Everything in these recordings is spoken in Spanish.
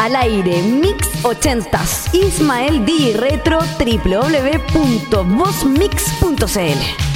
Al aire, Mix 80s, Ismael D. Retro, www.vozmix.cl.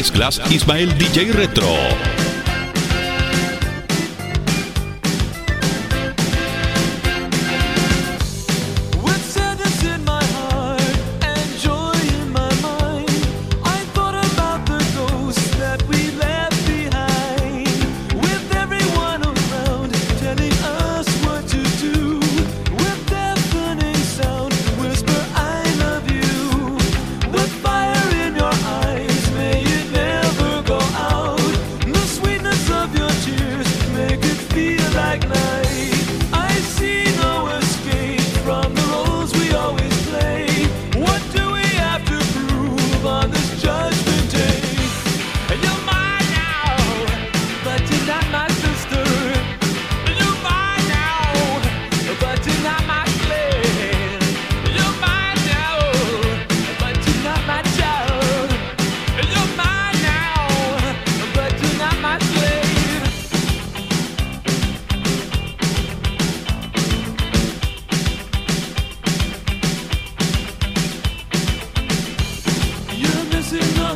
mezclas, Ismael DJ Retro.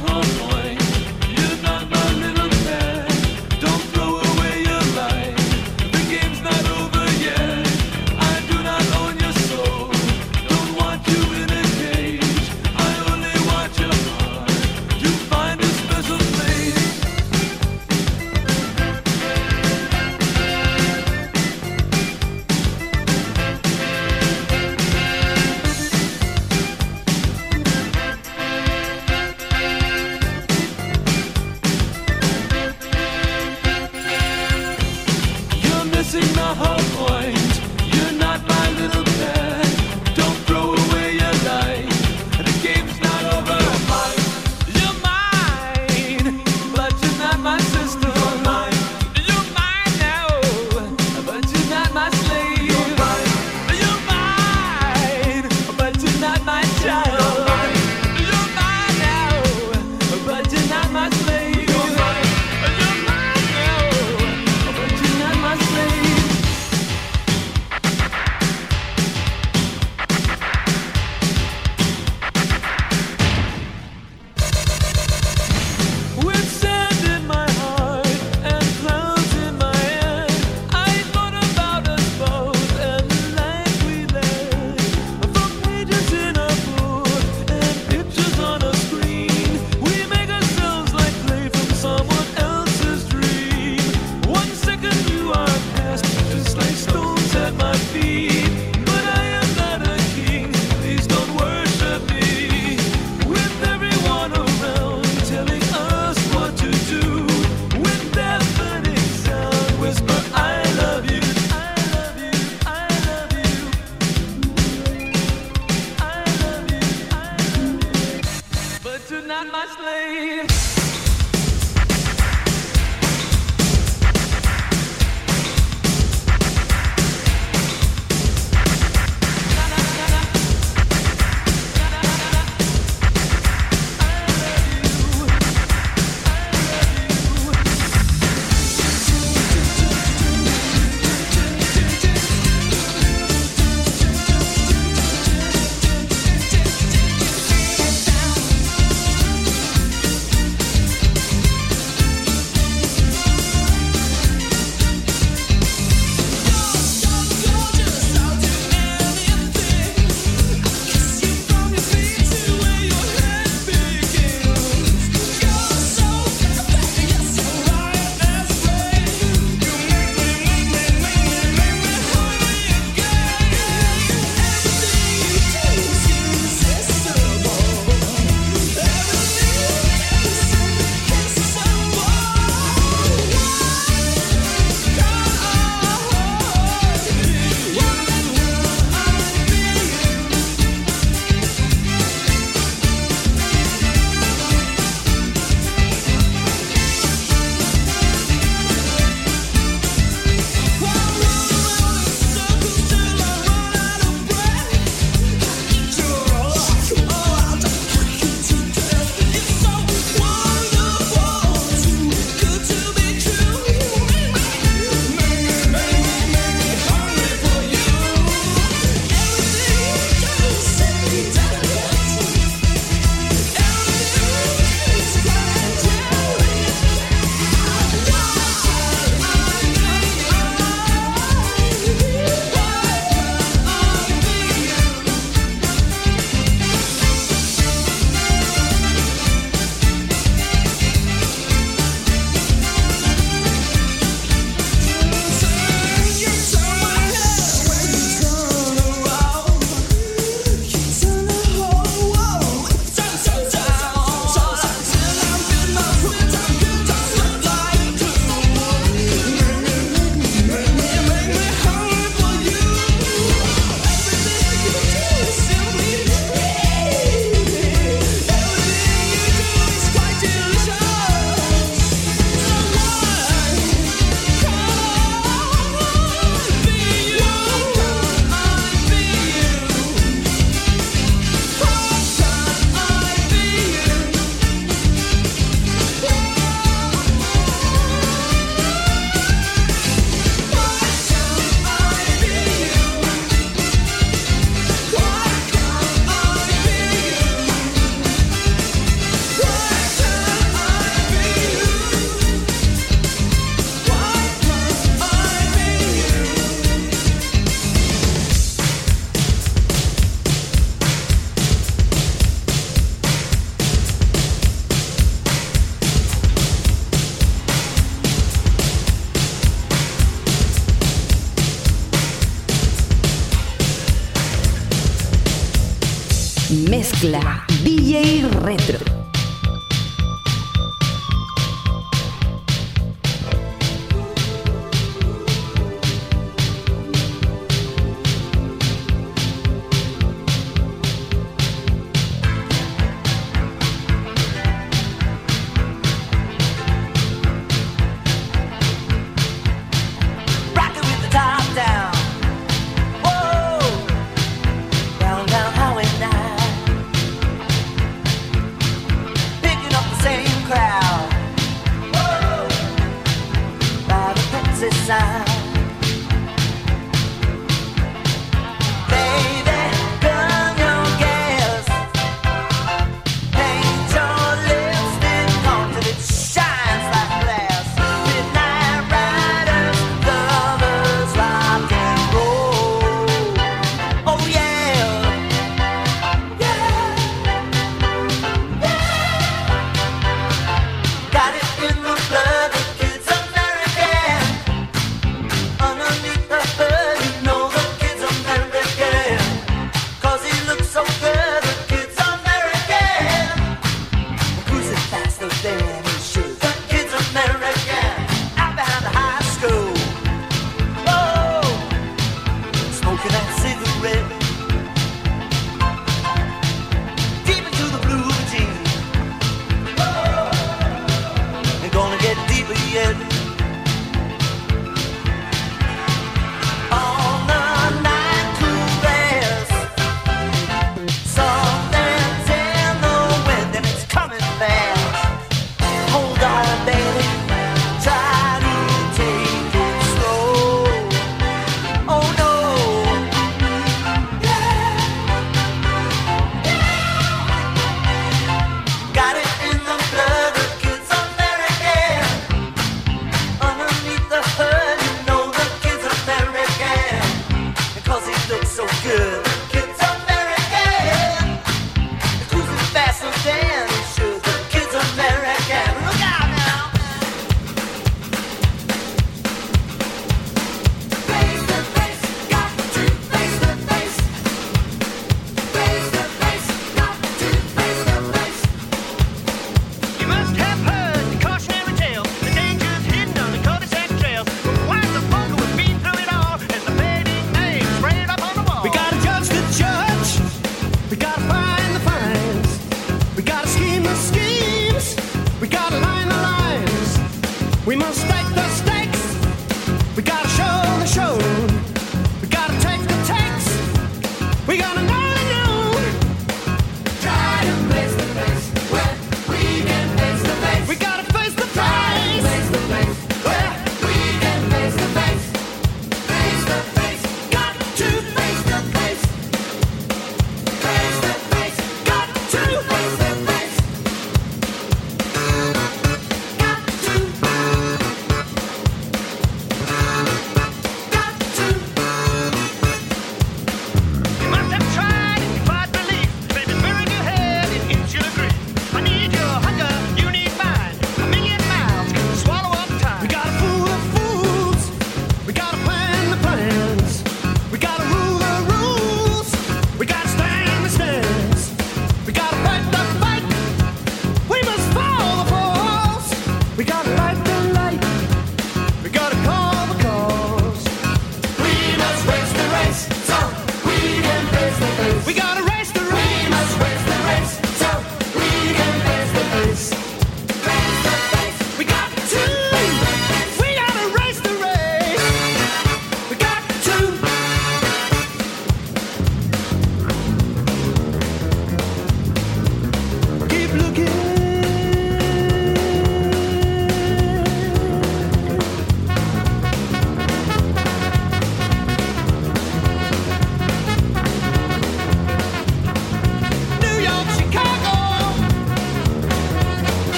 home.